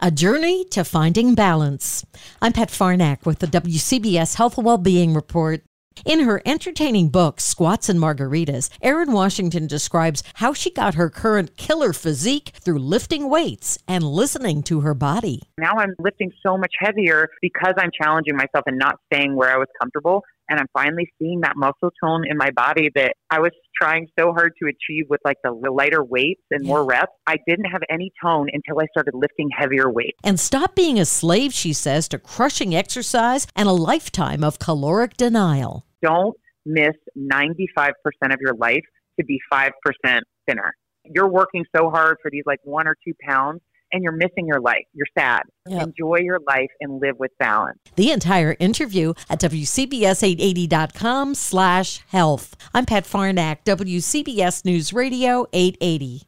A Journey to Finding Balance. I'm Pat Farnack with the WCBS Health and Wellbeing Report. In her entertaining book, Squats and Margaritas, Erin Washington describes how she got her current killer physique through lifting weights and listening to her body. Now I'm lifting so much heavier because I'm challenging myself and not staying where I was comfortable. And I'm finally seeing that muscle tone in my body that I was trying so hard to achieve with like the lighter weights and more reps. I didn't have any tone until I started lifting heavier weights. And stop being a slave, she says, to crushing exercise and a lifetime of caloric denial don't miss 95% of your life to be 5% thinner. You're working so hard for these like one or two pounds and you're missing your life. You're sad. Yep. Enjoy your life and live with balance. The entire interview at WCBS880.com slash health. I'm Pat Farnack, WCBS News Radio 880.